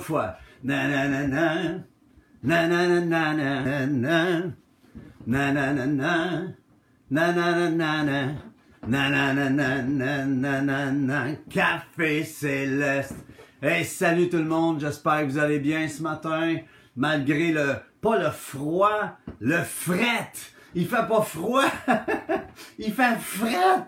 na na na. Une autre fois. Na na na na. Na na na na na na. Na na na na. Na na na na na. Na na na na na na na na. Café céleste. Hey, salut tout le monde, j'espère que vous allez bien ce matin, malgré le, pas le froid, le fret. Il fait pas froid, il fait fret.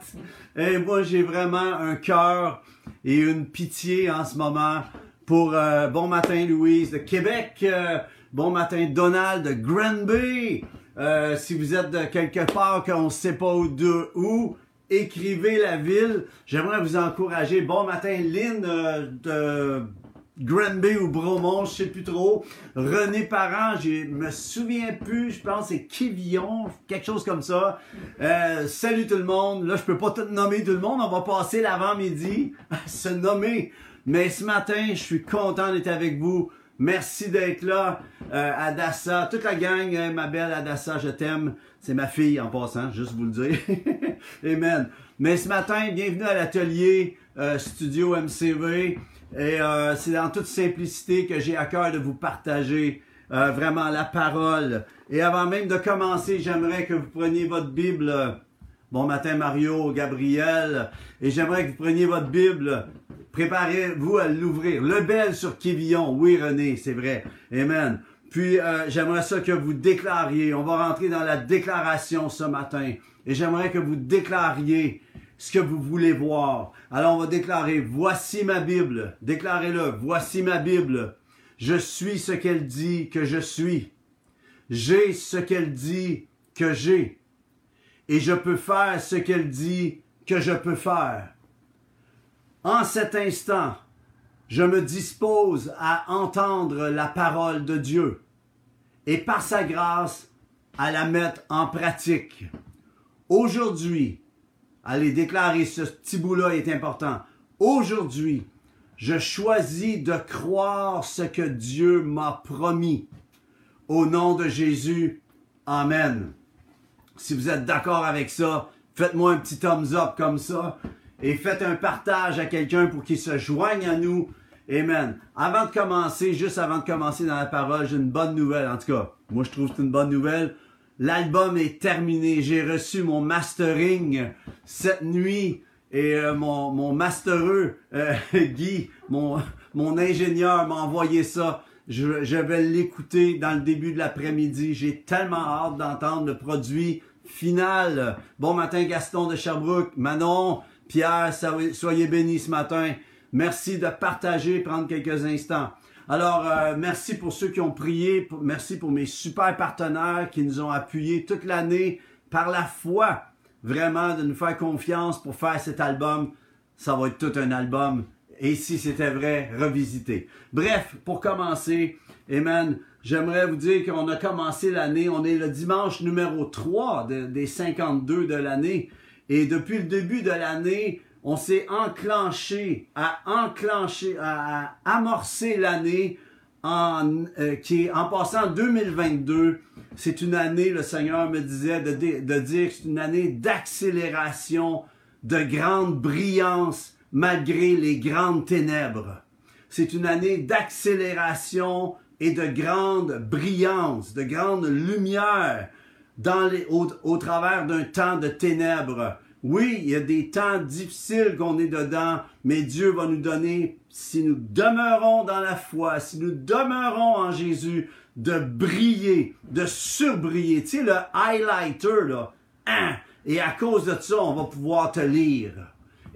Et moi, j'ai vraiment un cœur et une pitié en ce moment pour euh, Bon Matin Louise de Québec, euh, Bon Matin Donald de Granby. Euh, si vous êtes de quelque part qu'on ne sait pas où, de, où, écrivez la ville. J'aimerais vous encourager. Bon matin, Lynn de Granby ou Bromont, je sais plus trop. René Parent, je me souviens plus, je pense c'est Kivillon, quelque chose comme ça. Salut tout le monde. Là, je peux pas tout nommer tout le monde. On va passer l'avant-midi à se nommer. Mais ce matin, je suis content d'être avec vous. Merci d'être là, euh, Adassa, toute la gang, hein, ma belle Adassa, je t'aime. C'est ma fille en passant, juste vous le dire. Amen. Mais ce matin, bienvenue à l'atelier euh, Studio MCV. Et euh, c'est dans toute simplicité que j'ai à cœur de vous partager vraiment la parole. Et avant même de commencer, j'aimerais que vous preniez votre Bible. Bon matin Mario, Gabriel. Et j'aimerais que vous preniez votre Bible. Préparez-vous à l'ouvrir. Le bel sur Kévillon. Oui René, c'est vrai. Amen. Puis euh, j'aimerais ça que vous déclariez. On va rentrer dans la déclaration ce matin. Et j'aimerais que vous déclariez ce que vous voulez voir. Alors on va déclarer, voici ma Bible. Déclarez-le, voici ma Bible. Je suis ce qu'elle dit que je suis. J'ai ce qu'elle dit que j'ai. Et je peux faire ce qu'elle dit que je peux faire. En cet instant, je me dispose à entendre la parole de Dieu et par sa grâce à la mettre en pratique. Aujourd'hui, allez déclarer ce petit bout-là est important. Aujourd'hui, je choisis de croire ce que Dieu m'a promis. Au nom de Jésus, Amen. Si vous êtes d'accord avec ça, faites-moi un petit thumbs up comme ça et faites un partage à quelqu'un pour qu'il se joigne à nous. Amen. Avant de commencer, juste avant de commencer dans la parole, j'ai une bonne nouvelle. En tout cas, moi je trouve que c'est une bonne nouvelle. L'album est terminé. J'ai reçu mon mastering cette nuit et euh, mon, mon mastereux, euh, Guy, mon, mon ingénieur m'a envoyé ça. Je, je vais l'écouter dans le début de l'après-midi. J'ai tellement hâte d'entendre le produit final. Bon matin Gaston de Sherbrooke, Manon, Pierre, soyez bénis ce matin. Merci de partager, prendre quelques instants. Alors, euh, merci pour ceux qui ont prié. Merci pour mes super partenaires qui nous ont appuyés toute l'année par la foi. Vraiment, de nous faire confiance pour faire cet album. Ça va être tout un album. Et si c'était vrai, revisité. Bref, pour commencer, Amen, j'aimerais vous dire qu'on a commencé l'année. On est le dimanche numéro 3 de- des 52 de l'année. Et depuis le début de l'année, on s'est enclenché à enclencher, à, amorcer l'année en, euh, en passant 2022. C'est une année, le Seigneur me disait de, di- de dire que c'est une année d'accélération, de grande brillance malgré les grandes ténèbres. C'est une année d'accélération et de grande brillance, de grande lumière dans les, au travers d'un temps de ténèbres. Oui, il y a des temps difficiles qu'on est dedans, mais Dieu va nous donner, si nous demeurons dans la foi, si nous demeurons en Jésus, de briller, de surbriller. Tu sais, le highlighter, là, hein? et à cause de ça, on va pouvoir te lire.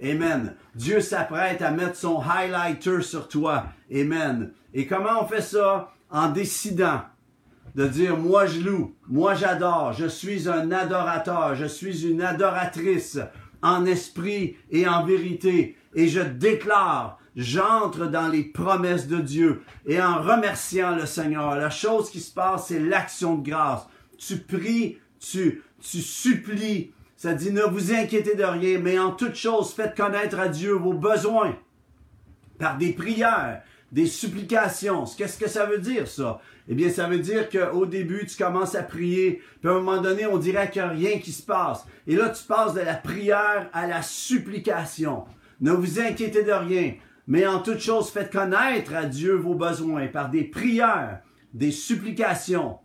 Amen. Dieu s'apprête à mettre son highlighter sur toi. Amen. Et comment on fait ça? En décidant de dire moi je loue, moi j'adore, je suis un adorateur, je suis une adoratrice en esprit et en vérité et je déclare, j'entre dans les promesses de Dieu et en remerciant le Seigneur, la chose qui se passe c'est l'action de grâce. Tu pries, tu tu supplies, ça dit ne vous inquiétez de rien, mais en toute chose faites connaître à Dieu vos besoins par des prières, des supplications. Qu'est-ce que ça veut dire, ça? Eh bien, ça veut dire qu'au début, tu commences à prier, puis à un moment donné, on dirait qu'il n'y a rien qui se passe. Et là, tu passes de la prière à la supplication. Ne vous inquiétez de rien. Mais en toute chose, faites connaître à Dieu vos besoins par des prières, des supplications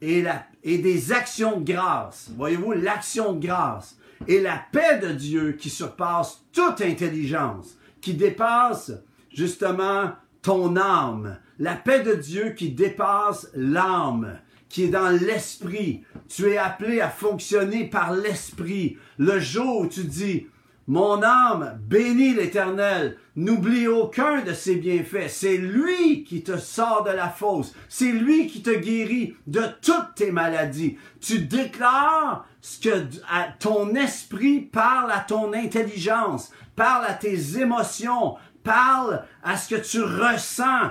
et, la, et des actions de grâce. Voyez-vous, l'action de grâce et la paix de Dieu qui surpasse toute intelligence, qui dépasse justement ton âme, la paix de Dieu qui dépasse l'âme, qui est dans l'esprit. Tu es appelé à fonctionner par l'esprit. Le jour où tu dis, mon âme bénit l'Éternel, n'oublie aucun de ses bienfaits. C'est lui qui te sort de la fosse. C'est lui qui te guérit de toutes tes maladies. Tu déclares ce que ton esprit parle à ton intelligence, parle à tes émotions, parle à ce que tu ressens.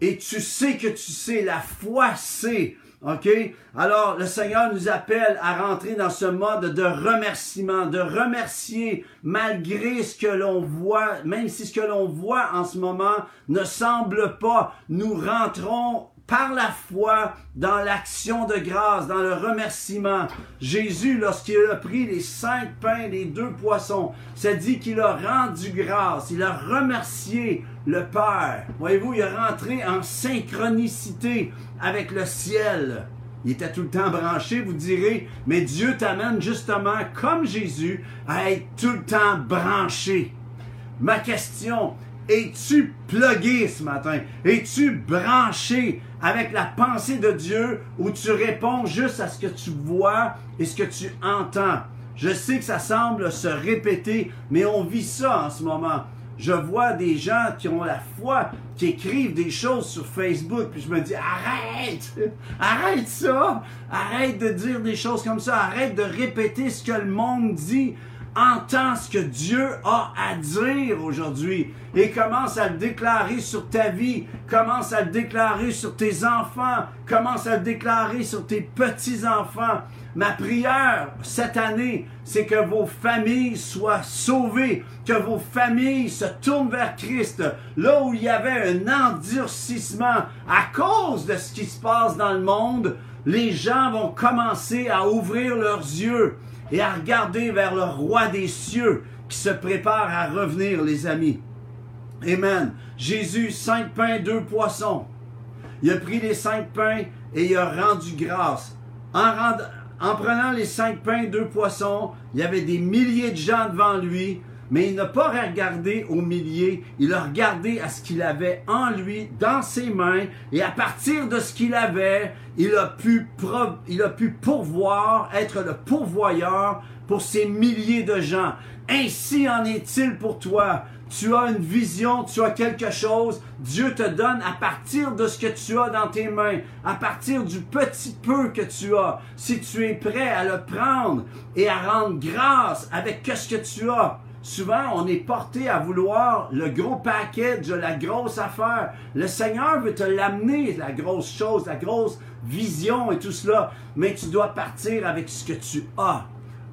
Et tu sais que tu sais, la foi sait. OK? Alors, le Seigneur nous appelle à rentrer dans ce mode de remerciement, de remercier malgré ce que l'on voit, même si ce que l'on voit en ce moment ne semble pas. Nous rentrons par la foi dans l'action de grâce, dans le remerciement. Jésus, lorsqu'il a pris les cinq pains, les deux poissons, ça dit qu'il a rendu grâce, il a remercié le Père. Voyez-vous, il est rentré en synchronicité avec le ciel. Il était tout le temps branché, vous direz, mais Dieu t'amène justement, comme Jésus, à être tout le temps branché. Ma question, es-tu plugué ce matin? Es-tu branché avec la pensée de Dieu ou tu réponds juste à ce que tu vois et ce que tu entends? Je sais que ça semble se répéter, mais on vit ça en ce moment. Je vois des gens qui ont la foi, qui écrivent des choses sur Facebook, puis je me dis, arrête, arrête ça, arrête de dire des choses comme ça, arrête de répéter ce que le monde dit, entends ce que Dieu a à dire aujourd'hui et commence à le déclarer sur ta vie, commence à le déclarer sur tes enfants, commence à le déclarer sur tes petits-enfants. Ma prière cette année, c'est que vos familles soient sauvées, que vos familles se tournent vers Christ. Là où il y avait un endurcissement à cause de ce qui se passe dans le monde, les gens vont commencer à ouvrir leurs yeux et à regarder vers le roi des cieux qui se prépare à revenir, les amis. Amen. Jésus, cinq pains, deux poissons. Il a pris les cinq pains et il a rendu grâce. En, en prenant les cinq pains, deux poissons, il y avait des milliers de gens devant lui, mais il n'a pas regardé aux milliers, il a regardé à ce qu'il avait en lui, dans ses mains, et à partir de ce qu'il avait, il a pu, il a pu pourvoir, être le pourvoyeur pour ces milliers de gens. Ainsi en est-il pour toi tu as une vision, tu as quelque chose, Dieu te donne à partir de ce que tu as dans tes mains, à partir du petit peu que tu as. Si tu es prêt à le prendre et à rendre grâce avec ce que tu as, Souvent, on est porté à vouloir le gros package, la grosse affaire. Le Seigneur veut te l'amener, la grosse chose, la grosse vision et tout cela. Mais tu dois partir avec ce que tu as.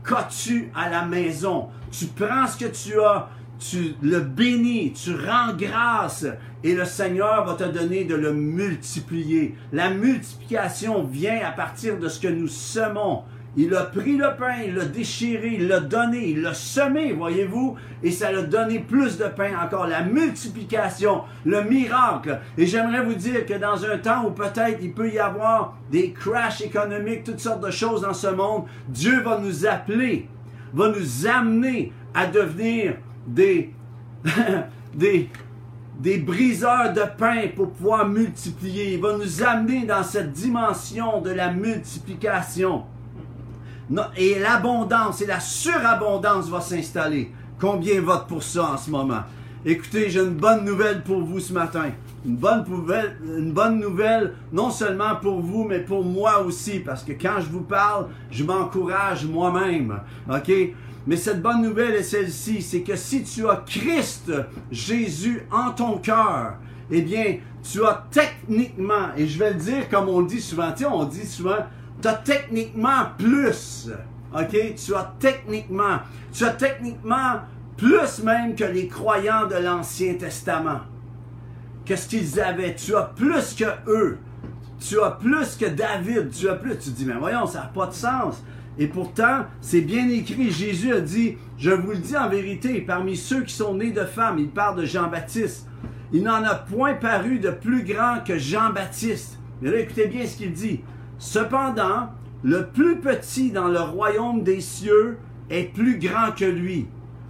Qu'as-tu à la maison? Tu prends ce que tu as, tu le bénis, tu rends grâce et le Seigneur va te donner de le multiplier. La multiplication vient à partir de ce que nous semons. Il a pris le pain, il l'a déchiré, il l'a donné, il l'a semé, voyez-vous, et ça l'a donné plus de pain encore. La multiplication, le miracle. Et j'aimerais vous dire que dans un temps où peut-être il peut y avoir des crashs économiques, toutes sortes de choses dans ce monde, Dieu va nous appeler, va nous amener à devenir des, des, briseurs de pain pour pouvoir multiplier. Il va nous amener dans cette dimension de la multiplication. Et l'abondance et la surabondance va s'installer. Combien vote pour ça en ce moment? Écoutez, j'ai une bonne nouvelle pour vous ce matin. Une bonne, nouvelle, une bonne nouvelle, non seulement pour vous, mais pour moi aussi, parce que quand je vous parle, je m'encourage moi-même. OK? Mais cette bonne nouvelle est celle-ci, c'est que si tu as Christ Jésus en ton cœur, eh bien, tu as techniquement, et je vais le dire comme on dit souvent, tu sais, on dit souvent, tu as techniquement plus. OK? Tu as techniquement, tu as techniquement plus même que les croyants de l'Ancien Testament. Qu'est-ce qu'ils avaient? Tu as plus que eux. tu as plus que David, tu as plus. Tu te dis, mais voyons, ça n'a pas de sens. Et pourtant, c'est bien écrit. Jésus a dit, je vous le dis en vérité, parmi ceux qui sont nés de femmes, il parle de Jean-Baptiste. Il n'en a point paru de plus grand que Jean-Baptiste. Mais là, écoutez bien ce qu'il dit. Cependant, le plus petit dans le royaume des cieux est plus grand que lui.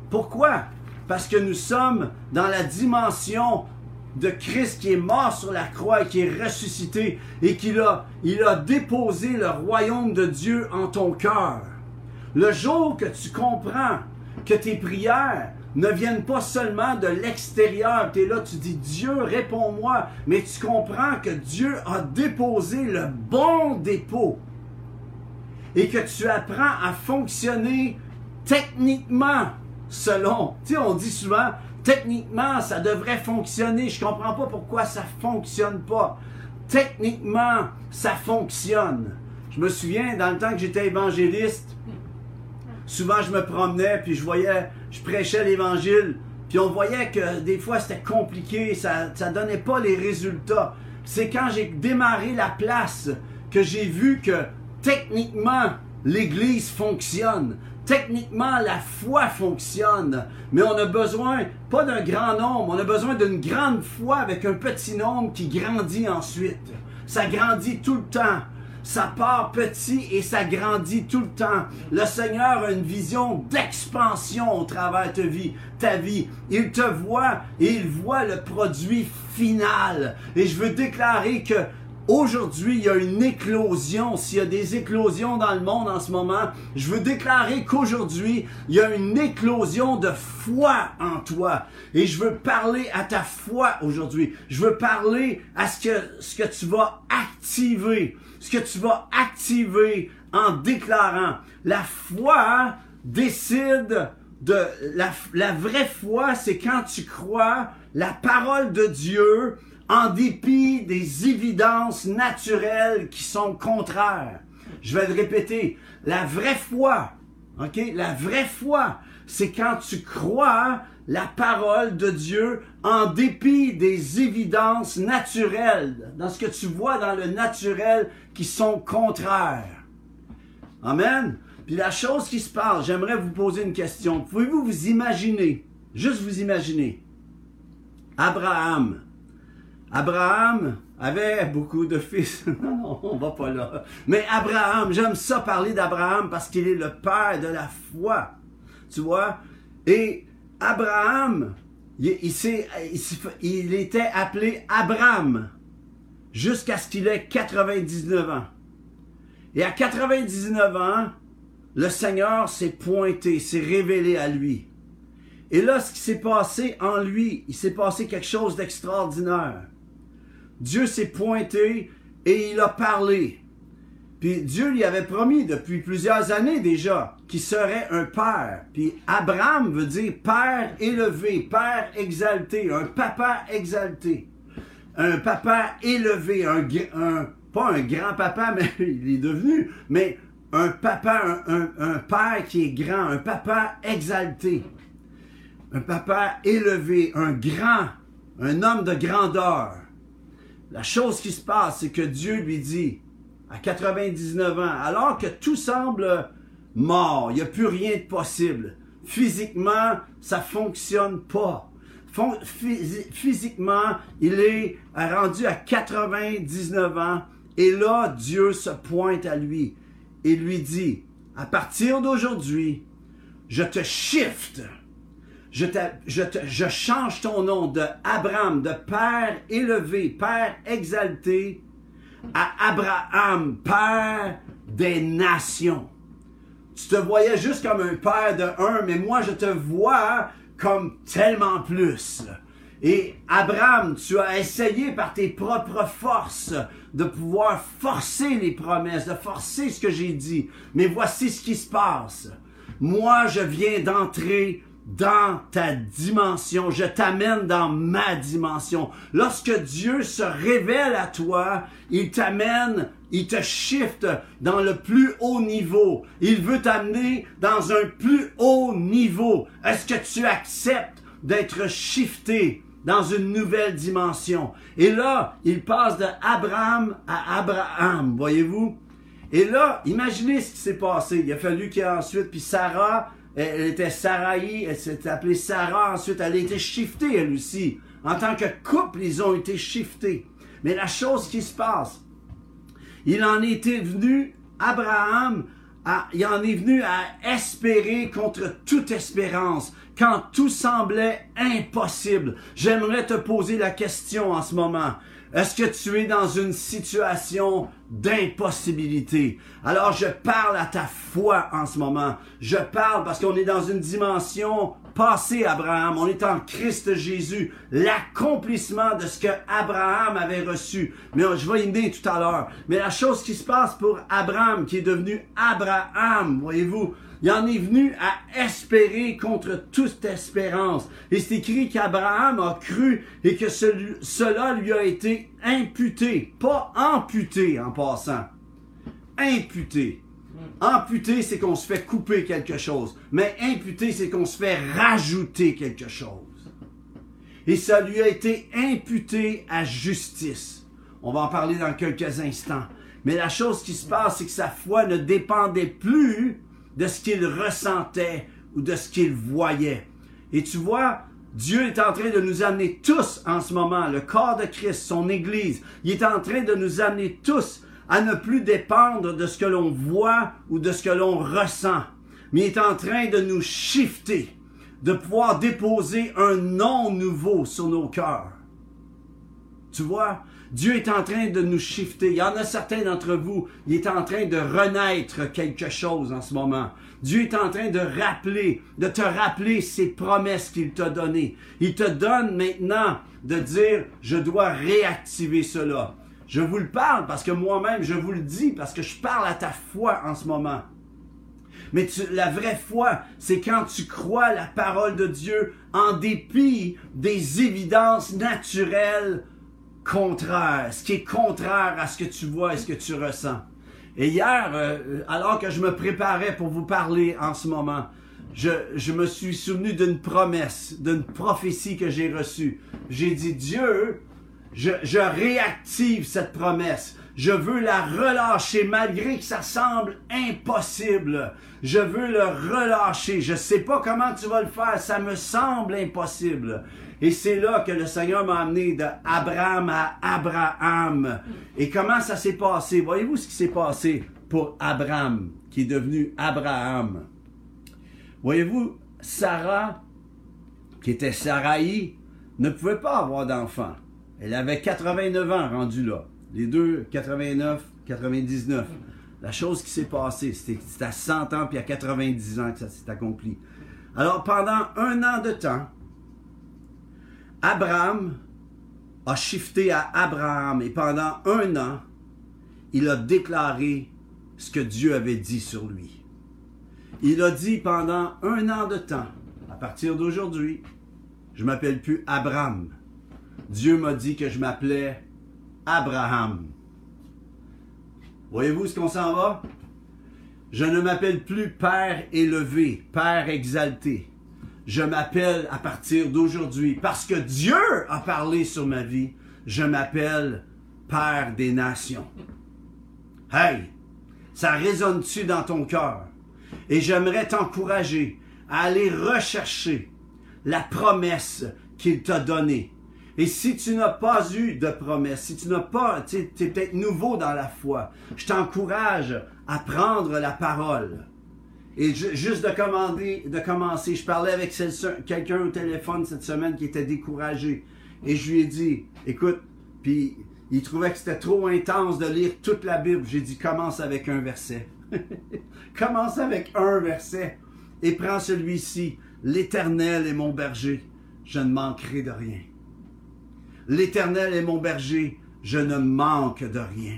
Pourquoi? Parce que nous sommes dans la dimension de Christ qui est mort sur la croix et qui est ressuscité et qu'il a, déposé le royaume de Dieu en ton cœur. Le jour que tu comprends que tes prières ne viennent pas seulement de l'extérieur, tu es là, tu dis Dieu, réponds-moi, mais tu comprends que Dieu a déposé le bon dépôt et que tu apprends à fonctionner techniquement selon. Tu sais, on dit souvent, techniquement, ça devrait fonctionner. Je comprends pas pourquoi ça fonctionne pas. Techniquement, ça fonctionne. Je me souviens, dans le temps que j'étais évangéliste, souvent je me promenais, puis je voyais, je prêchais l'évangile, puis on voyait que des fois c'était compliqué, ça ne donnait pas les résultats. C'est quand j'ai démarré la place que j'ai vu que techniquement, l'Église fonctionne. Techniquement, la foi fonctionne, mais on a besoin pas d'un grand nombre, on a besoin d'une grande foi avec un petit nombre qui grandit ensuite. Ça grandit tout le temps. Ça part petit et ça grandit tout le temps. Le Seigneur a une vision d'expansion au travers de ta vie, ta vie. Il te voit et il voit le produit final. Et je veux déclarer que Aujourd'hui, il y a une éclosion. S'il y a des éclosions dans le monde en ce moment, je veux déclarer qu'aujourd'hui, il y a une éclosion de foi en toi. Et je veux parler à ta foi aujourd'hui. Je veux parler à ce que, ce que tu vas activer. Ce que tu vas activer en déclarant. La foi décide de... La, la vraie foi, c'est quand tu crois la parole de Dieu en dépit des évidences naturelles qui sont contraires. Je vais le répéter. La vraie foi, OK? La vraie foi, c'est quand tu crois la parole de Dieu en dépit des évidences naturelles, dans ce que tu vois dans le naturel qui sont contraires. Amen. Puis la chose qui se passe, j'aimerais vous poser une question. Pouvez-vous vous imaginer, juste vous imaginer, Abraham, Abraham avait beaucoup de fils. non, on va pas là. Mais Abraham, j'aime ça parler d'Abraham parce qu'il est le père de la foi. Tu vois? Et Abraham, il, il était appelé Abraham jusqu'à ce qu'il ait 99 ans. Et à 99 ans, le Seigneur s'est pointé, s'est révélé à lui. Et là, ce qui s'est passé en lui, il s'est passé quelque chose d'extraordinaire. Dieu s'est pointé et il a parlé. Puis Dieu lui avait promis depuis plusieurs années déjà qu'il serait un père. Puis Abraham veut dire père élevé, père exalté, un papa exalté. Un papa élevé, un, pas un grand papa, mais il est devenu, mais un papa, un, un père qui est grand, un papa exalté. Un papa élevé, un grand, un homme de grandeur. La chose qui se passe, c'est que Dieu lui dit, à 99 ans, alors que tout semble mort, il n'y a plus rien de possible. Physiquement, ça fonctionne pas. Physiquement, il est rendu à 99 ans et là, Dieu se pointe à lui et lui dit, à partir d'aujourd'hui, je te shift je, change ton nom de Abraham, de Père élevé, Père exalté, à Abraham, Père des nations. Tu te voyais juste comme un père de un, mais moi je te vois comme tellement plus. Et Abraham, tu as essayé par tes propres forces de pouvoir forcer les promesses, de forcer ce que j'ai dit. Mais voici ce qui se passe. Moi, je viens d'entrer dans ta dimension, je t'amène dans ma dimension. Lorsque Dieu se révèle à toi, il t'amène, il te shift dans le plus haut niveau. Il veut t'amener dans un plus haut niveau. Est-ce que tu acceptes d'être shifté dans une nouvelle dimension? Et là, il passe de Abraham à Abraham, voyez-vous? Et là, imaginez ce qui s'est passé. Il a fallu qu'il y ait ensuite, puis Sarah, elle était Saraï, elle s'est appelée Sarah, ensuite elle a été shiftée elle aussi. En tant que couple, ils ont été shiftés. Mais la chose qui se passe, il en était venu, Abraham, il en est venu à espérer contre toute espérance, quand tout semblait impossible. J'aimerais te poser la question en ce moment. Est-ce que tu es dans une situation d'impossibilité? Alors je parle à ta foi en ce moment. Je parle parce qu'on est dans une dimension passée, Abraham. On est en Christ Jésus, l'accomplissement de ce que Abraham avait reçu. Mais je vais y venir tout à l'heure. Mais la chose qui se passe pour Abraham, qui est devenu Abraham, voyez-vous, il en est venu à espérer contre toute espérance. Et c'est écrit qu'Abraham a cru et que cela lui a été imputé, pas amputé en passant. Imputé. Amputé, c'est qu'on se fait couper quelque chose. Mais imputé, c'est qu'on se fait rajouter quelque chose. Et ça lui a été imputé à justice. On va en parler dans quelques instants. Mais la chose qui se passe, c'est que sa foi ne dépendait plus de ce qu'il ressentait ou de ce qu'il voyait. Et tu vois, Dieu est en train de nous amener tous en ce moment, le corps de Christ, son Église, il est en train de nous amener tous à ne plus dépendre de ce que l'on voit ou de ce que l'on ressent, mais il est en train de nous shifter, de pouvoir déposer un nom nouveau sur nos cœurs. Tu vois, Dieu est en train de nous shifter. Il y en a certains d'entre vous, il est en train de renaître quelque chose en ce moment. Dieu est en train de rappeler, de te rappeler ses promesses qu'il t'a données. Il te donne maintenant de dire, je dois réactiver cela. Je vous le parle parce que moi-même, je vous le dis, parce que je parle à ta foi en ce moment. Mais la vraie foi, c'est quand tu crois la parole de Dieu en dépit des évidences naturelles contraire, ce qui est contraire à ce que tu vois et ce que tu ressens. Et hier, euh, alors que je me préparais pour vous parler en ce moment, je me suis souvenu d'une promesse, d'une prophétie que j'ai reçue. J'ai dit, Dieu, je, réactive cette promesse. Je veux la relâcher malgré que ça semble impossible. Je veux le relâcher. Je sais pas comment tu vas le faire. Ça me semble impossible. Et c'est là que le Seigneur m'a amené de Abraham à Abraham. Et comment ça s'est passé? Voyez-vous ce qui s'est passé pour Abraham, qui est devenu Abraham? Voyez-vous, Sarah, qui était Saraï, ne pouvait pas avoir d'enfant. Elle avait 89 ans rendu là. Les deux, 89, 99. La chose qui s'est passée, c'était à 100 ans puis à 90 ans que ça s'est accompli. Alors pendant un an de temps, Abraham a shifté à Abraham et pendant un an, il a déclaré ce que Dieu avait dit sur lui. Il a dit pendant un an de temps, à partir d'aujourd'hui, je m'appelle plus Abraham. Dieu m'a dit que je m'appelais Abraham. Voyez-vous ce qu'on s'en va? Je ne m'appelle plus Père élevé, Père exalté je m'appelle à partir d'aujourd'hui, parce que Dieu a parlé sur ma vie, je m'appelle Père des nations. Hey, ça résonne-tu dans ton cœur? Et j'aimerais t'encourager à aller rechercher la promesse qu'il t'a donnée. Et si tu n'as pas eu de promesse, si tu n'as pas, tu es peut-être nouveau dans la foi, je t'encourage à prendre la parole et juste de, commander, de commencer, je parlais avec quelqu'un au téléphone cette semaine qui était découragé. Et je lui ai dit, écoute, puis il trouvait que c'était trop intense de lire toute la Bible. J'ai dit, commence avec un verset. commence avec un verset et prends celui-ci. L'Éternel est mon berger, je ne manquerai de rien. L'Éternel est mon berger, je ne manque de rien.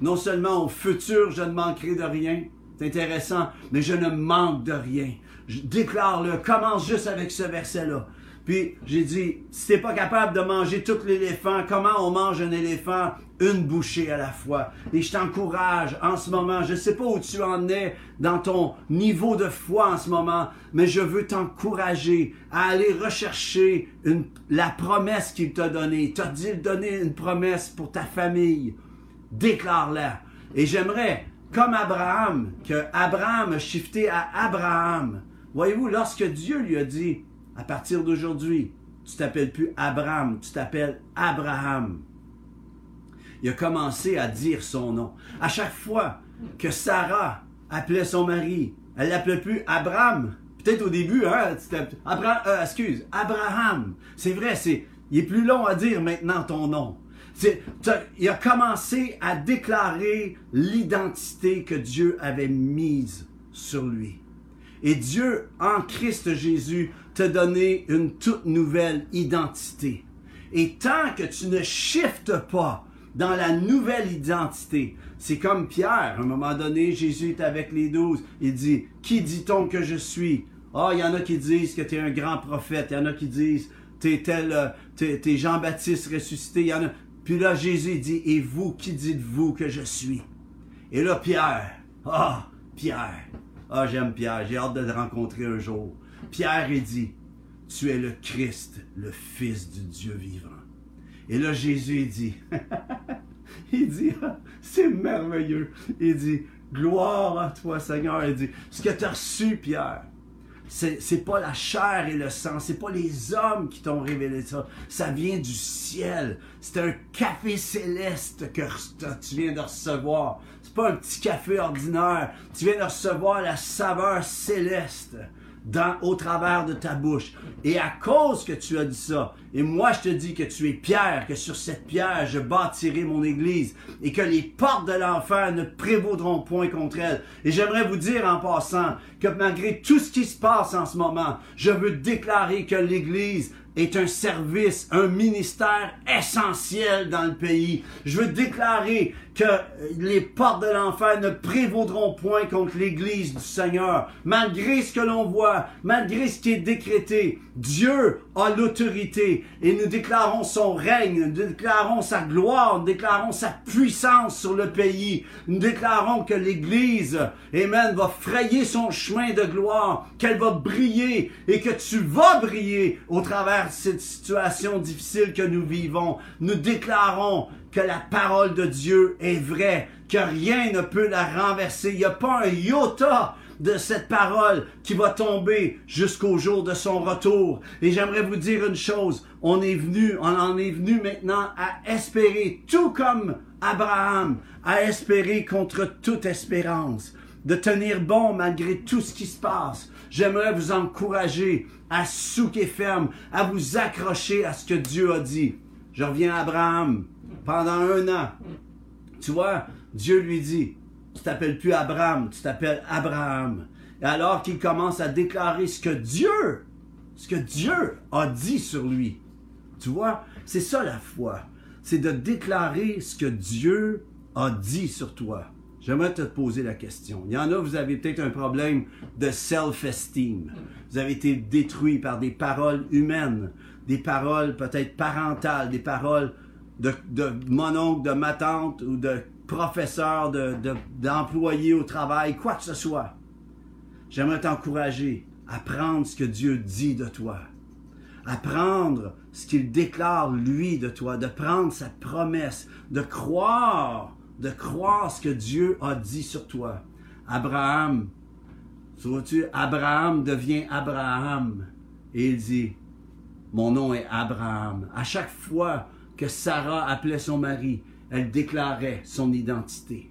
Non seulement au futur, je ne manquerai de rien, c'est intéressant, mais je ne manque de rien. Je déclare-le. Commence juste avec ce verset-là. Puis j'ai dit, si t'es pas capable de manger tout l'éléphant, comment on mange un éléphant? Une bouchée à la fois? Et je t'encourage en ce moment, je sais pas où tu en es dans ton niveau de foi en ce moment, mais je veux t'encourager à aller rechercher la promesse qu'il t'a donnée. Il t'a dit de donner une promesse pour ta famille. Déclare-la. Et j'aimerais, comme Abraham, que Abraham a shifté à Abraham. Voyez-vous, lorsque Dieu lui a dit, à partir d'aujourd'hui, tu t'appelles plus Abraham, tu t'appelles Abraham. Il a commencé à dire son nom. À chaque fois que Sarah appelait son mari, elle l'appelait plus Abraham. Peut-être au début, hein, Abraham, euh, excuse, Abraham. C'est vrai, c'est, il est plus long à dire maintenant ton nom. il a commencé à déclarer l'identité que Dieu avait mise sur lui. Et Dieu, en Christ Jésus, t'a donné une toute nouvelle identité. Et tant que tu ne shiftes pas dans la nouvelle identité, c'est comme Pierre, à un moment donné, Jésus est avec les douze, il dit, qui dit-on que je suis? Ah, il y en a qui disent que tu es un grand prophète, il y en a qui disent, t'es tel, euh, t'es, Jean-Baptiste ressuscité, il y en a... Puis là, Jésus dit, et vous, qui dites-vous que je suis? Et là, Pierre, ah, Pierre, ah, j'aime Pierre, j'ai hâte de le rencontrer un jour. Pierre est dit, tu es le Christ, le Fils du Dieu vivant. Et là, Jésus dit, il dit, c'est merveilleux. Il dit, gloire à toi, Seigneur. Il dit, ce que tu as reçu, Pierre, c'est, c'est pas la chair et le sang, c'est pas les hommes qui t'ont révélé ça. Ça vient du ciel. C'est un café céleste que tu viens de recevoir pas un petit café ordinaire. Tu viens de recevoir la saveur céleste au travers de ta bouche. Et à cause que tu as dit ça, et moi je te dis que tu es pierre, que sur cette pierre je bâtirai mon église, et que les portes de l'enfer ne prévaudront point contre elle. Et j'aimerais vous dire en passant que malgré tout ce qui se passe en ce moment, je veux déclarer que l'église est un service, un ministère essentiel dans le pays. Je veux déclarer que les portes de l'enfer ne prévaudront point contre l'Église du Seigneur. Malgré ce que l'on voit, malgré ce qui est décrété, Dieu a l'autorité et nous déclarons son règne, nous déclarons sa gloire, nous déclarons sa puissance sur le pays. Nous déclarons que l'Église, Amen, va frayer son chemin de gloire, qu'elle va briller et que tu vas briller au travers de cette situation difficile que nous vivons. Nous déclarons que la parole de Dieu est vraie, que rien ne peut la renverser. Il n'y a pas un iota de cette parole qui va tomber jusqu'au jour de son retour. Et j'aimerais vous dire une chose, on est venu, on en est venu maintenant à espérer, tout comme Abraham, à espérer contre toute espérance, de tenir bon malgré tout ce qui se passe. J'aimerais vous encourager à souquer ferme, à vous accrocher à ce que Dieu a dit. Je reviens à Abraham pendant un an. Tu vois, Dieu lui dit, tu t'appelles plus Abraham, tu t'appelles Abraham. Et alors qu'il commence à déclarer ce que Dieu, a dit sur lui. Tu vois, c'est ça la foi. C'est de déclarer ce que Dieu a dit sur toi. J'aimerais te poser la question. Il y en a, vous avez peut-être un problème de self-esteem. Vous avez été détruit par des paroles humaines, des paroles peut-être parentales, des paroles de mon oncle, de ma tante ou de professeur, d'employé au travail, quoi que ce soit. J'aimerais t'encourager à prendre ce que Dieu dit de toi, à prendre ce qu'il déclare lui de toi, de prendre sa promesse, de croire, de croire ce que Dieu a dit sur toi. Abraham, tu Abraham devient Abraham. Et il dit, mon nom est Abraham. À chaque fois que Sarah appelait son mari, elle déclarait son identité.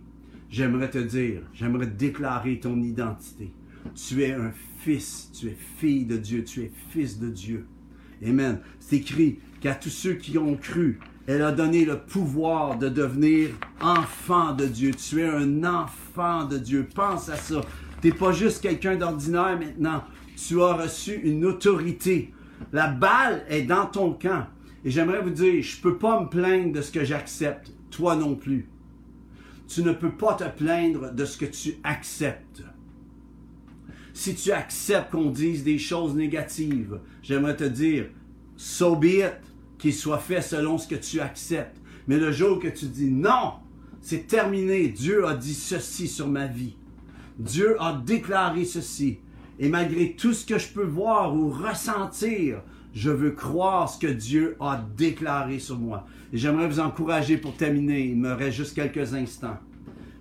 J'aimerais te dire, j'aimerais déclarer ton identité. Tu es un fils, tu es fille de Dieu, tu es fils de Dieu. Amen. C'est écrit qu'à tous ceux qui ont cru, elle a donné le pouvoir de devenir enfant de Dieu. Tu es un enfant de Dieu. Pense à ça. Tu n'es pas juste quelqu'un d'ordinaire maintenant. Tu as reçu une autorité. La balle est dans ton camp. Et j'aimerais vous dire, je ne peux pas me plaindre de ce que j'accepte, toi non plus. Tu ne peux pas te plaindre de ce que tu acceptes. Si tu acceptes qu'on dise des choses négatives, j'aimerais te dire, so be it, qu'il soit fait selon ce que tu acceptes. Mais le jour que tu dis non, c'est terminé, Dieu a dit ceci sur ma vie. Dieu a déclaré ceci. Et malgré tout ce que je peux voir ou ressentir, je veux croire ce que Dieu a déclaré sur moi. Et j'aimerais vous encourager pour terminer, il me reste juste quelques instants.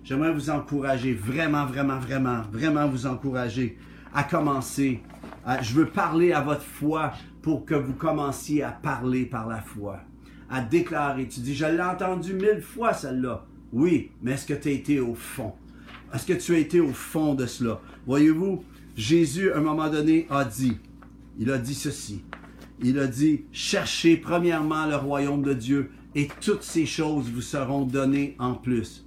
J'aimerais vous encourager, vraiment, vraiment, vraiment, vraiment vous encourager à commencer. je veux parler à votre foi pour que vous commenciez à parler par la foi, à déclarer. Tu dis, je l'ai entendu mille fois celle-là. Oui, mais est-ce que tu as été au fond? Est-ce que tu as été au fond de cela? Voyez-vous, Jésus, à un moment donné, a dit, il a dit ceci. Il a dit, cherchez premièrement le royaume de Dieu et toutes ces choses vous seront données en plus.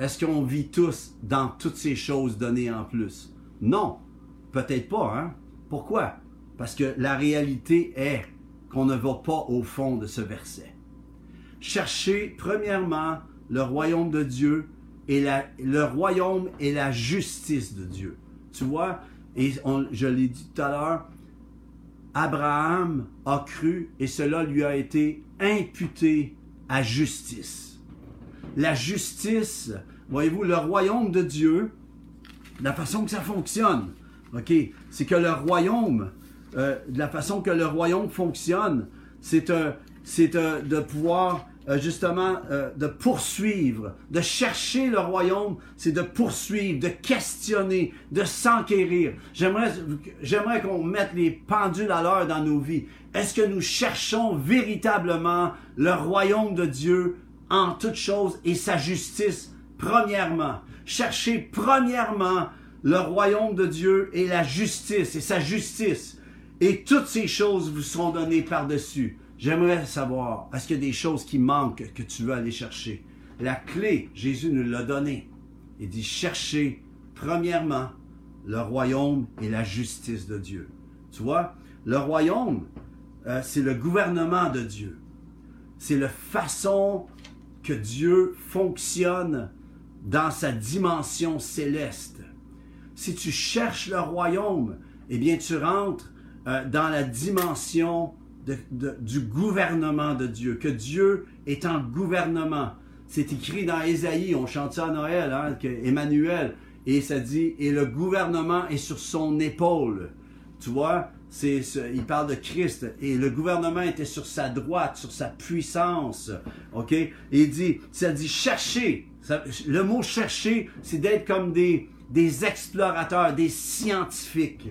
Est-ce qu'on vit tous dans toutes ces choses données en plus? Non, peut-être pas. Hein? Pourquoi? Parce que la réalité est qu'on ne va pas au fond de ce verset. Cherchez premièrement le royaume de Dieu et la, le royaume et la justice de Dieu. Tu vois, et je l'ai dit tout à l'heure, Abraham a cru et cela lui a été imputé à justice. La justice, voyez-vous, le royaume de Dieu, la façon que ça fonctionne, c'est que le royaume, euh, la façon que le royaume fonctionne, c'est c'est de pouvoir euh, justement euh, de poursuivre, de chercher le royaume, c'est de poursuivre, de questionner, de s'enquérir. J'aimerais, j'aimerais qu'on mette les pendules à l'heure dans nos vies. Est-ce que nous cherchons véritablement le royaume de Dieu en toutes choses et sa justice premièrement? Cherchez premièrement le royaume de Dieu et la justice et sa justice. Et toutes ces choses vous seront données par-dessus. J'aimerais savoir, est-ce qu'il y a des choses qui manquent que tu veux aller chercher? La clé, Jésus nous l'a donnée. Il dit, cherchez premièrement le royaume et la justice de Dieu. Tu vois, le royaume, euh, c'est le gouvernement de Dieu. C'est la façon que Dieu fonctionne dans sa dimension céleste. Si tu cherches le royaume, eh bien tu rentres euh, dans la dimension du gouvernement de Dieu, que Dieu est en gouvernement. C'est écrit dans Ésaïe, on chante ça à Noël, hein, que Emmanuel, et ça dit, et le gouvernement est sur son épaule. Tu vois, c'est, il parle de Christ, et le gouvernement était sur sa droite, sur sa puissance. OK? Et il dit, ça dit chercher. le mot chercher, c'est d'être comme des, des explorateurs, des scientifiques.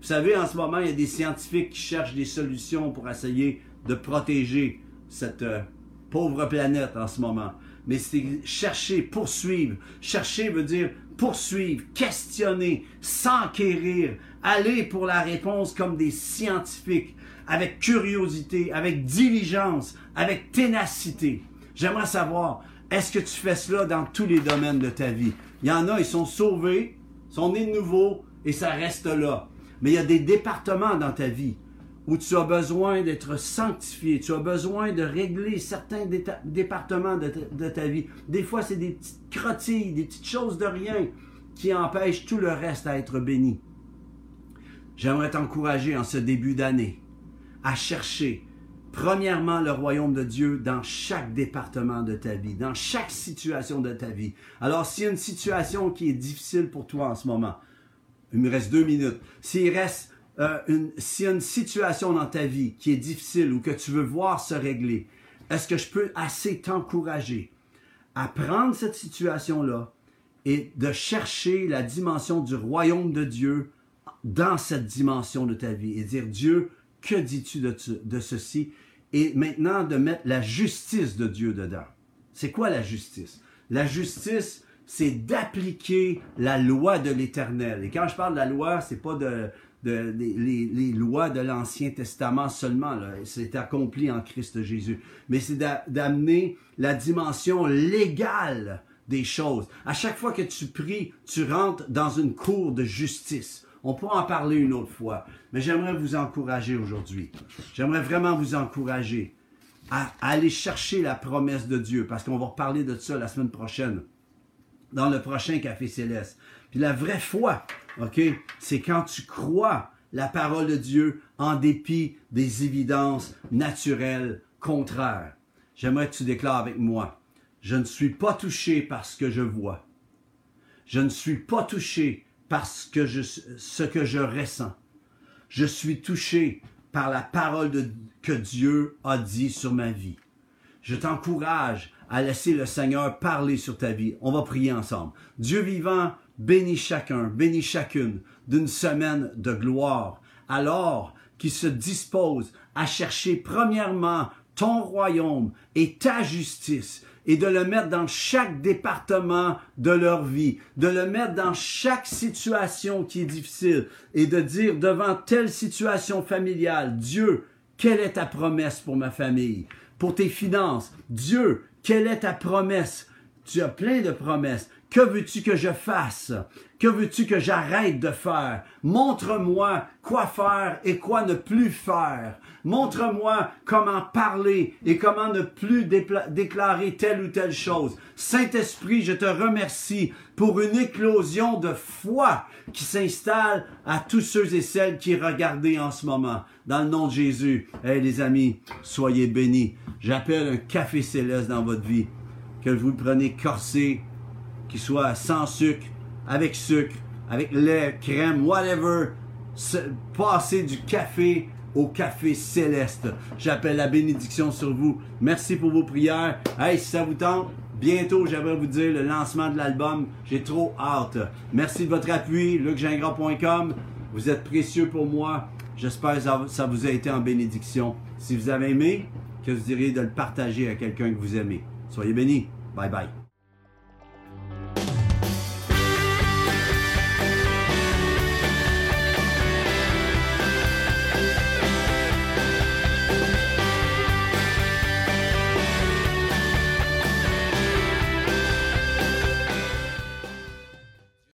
Vous savez, en ce moment, il y a des scientifiques qui cherchent des solutions pour essayer de protéger cette euh, pauvre planète en ce moment. Mais c'est chercher, poursuivre. Chercher veut dire poursuivre, questionner, s'enquérir, aller pour la réponse comme des scientifiques, avec curiosité, avec diligence, avec ténacité. J'aimerais savoir, est-ce que tu fais cela dans tous les domaines de ta vie? Il y en a, ils sont sauvés, sont nés de nouveau, et ça reste là. Mais il y a des départements dans ta vie où tu as besoin d'être sanctifié, tu as besoin de régler certains départements de ta, vie. Des fois, c'est des petites crottilles, des petites choses de rien qui empêchent tout le reste à être béni. J'aimerais t'encourager en ce début d'année à chercher premièrement le royaume de Dieu dans chaque département de ta vie, dans chaque situation de ta vie. Alors s'il y a une situation qui est difficile pour toi en ce moment, il me reste deux minutes. S'il reste euh, une, y a une situation dans ta vie qui est difficile ou que tu veux voir se régler, est-ce que je peux assez t'encourager à prendre cette situation-là et de chercher la dimension du royaume de Dieu dans cette dimension de ta vie et dire Dieu, que dis-tu de ceci? Et maintenant de mettre la justice de Dieu dedans. C'est quoi la justice? La justice, c'est d'appliquer la loi de l'Éternel. Et quand je parle de la loi, c'est pas de, les, lois de l'Ancien Testament seulement. C'est accompli en Christ Jésus. Mais c'est d'amener la dimension légale des choses. À chaque fois que tu pries, tu rentres dans une cour de justice. On pourra en parler une autre fois. Mais j'aimerais vous encourager aujourd'hui. J'aimerais vraiment vous encourager à aller chercher la promesse de Dieu, parce qu'on va reparler de ça la semaine prochaine dans le prochain café céleste. Puis la vraie foi, OK, c'est quand tu crois la parole de Dieu en dépit des évidences naturelles contraires. J'aimerais que tu déclares avec moi, je ne suis pas touché par ce que je vois. Je ne suis pas touché par ce que je, ce que je ressens. Je suis touché par la parole que Dieu a dit sur ma vie. Je t'encourage à laisser le Seigneur parler sur ta vie. On va prier ensemble. Dieu vivant, bénis chacun, bénis chacune d'une semaine de gloire, alors qu'il se dispose à chercher premièrement ton royaume et ta justice et de le mettre dans chaque département de leur vie, de le mettre dans chaque situation qui est difficile et de dire devant telle situation familiale, Dieu, quelle est ta promesse pour ma famille? Pour tes finances, Dieu, quelle est ta promesse? Tu as plein de promesses. Que veux-tu que je fasse? Que veux-tu que j'arrête de faire? Montre-moi quoi faire et quoi ne plus faire. Montre-moi comment parler et comment ne plus déclarer telle ou telle chose. Saint-Esprit, je te remercie pour une éclosion de foi qui s'installe à tous ceux et celles qui regardent en ce moment. Dans le nom de Jésus. Eh les amis, soyez bénis. J'appelle un café céleste dans votre vie. Que vous le prenez corsé, qui soit sans sucre, avec sucre, avec lait, crème, whatever. Passez du café au café céleste. J'appelle la bénédiction sur vous. Merci pour vos prières. Hey, si ça vous tente, bientôt, j'aimerais vous dire le lancement de l'album. J'ai trop hâte. Merci de votre appui, lucgingras.com. Vous êtes précieux pour moi. J'espère que ça vous a été en bénédiction. Si vous avez aimé, que vous diriez de le partager à quelqu'un que vous aimez. Soyez bénis. Bye bye.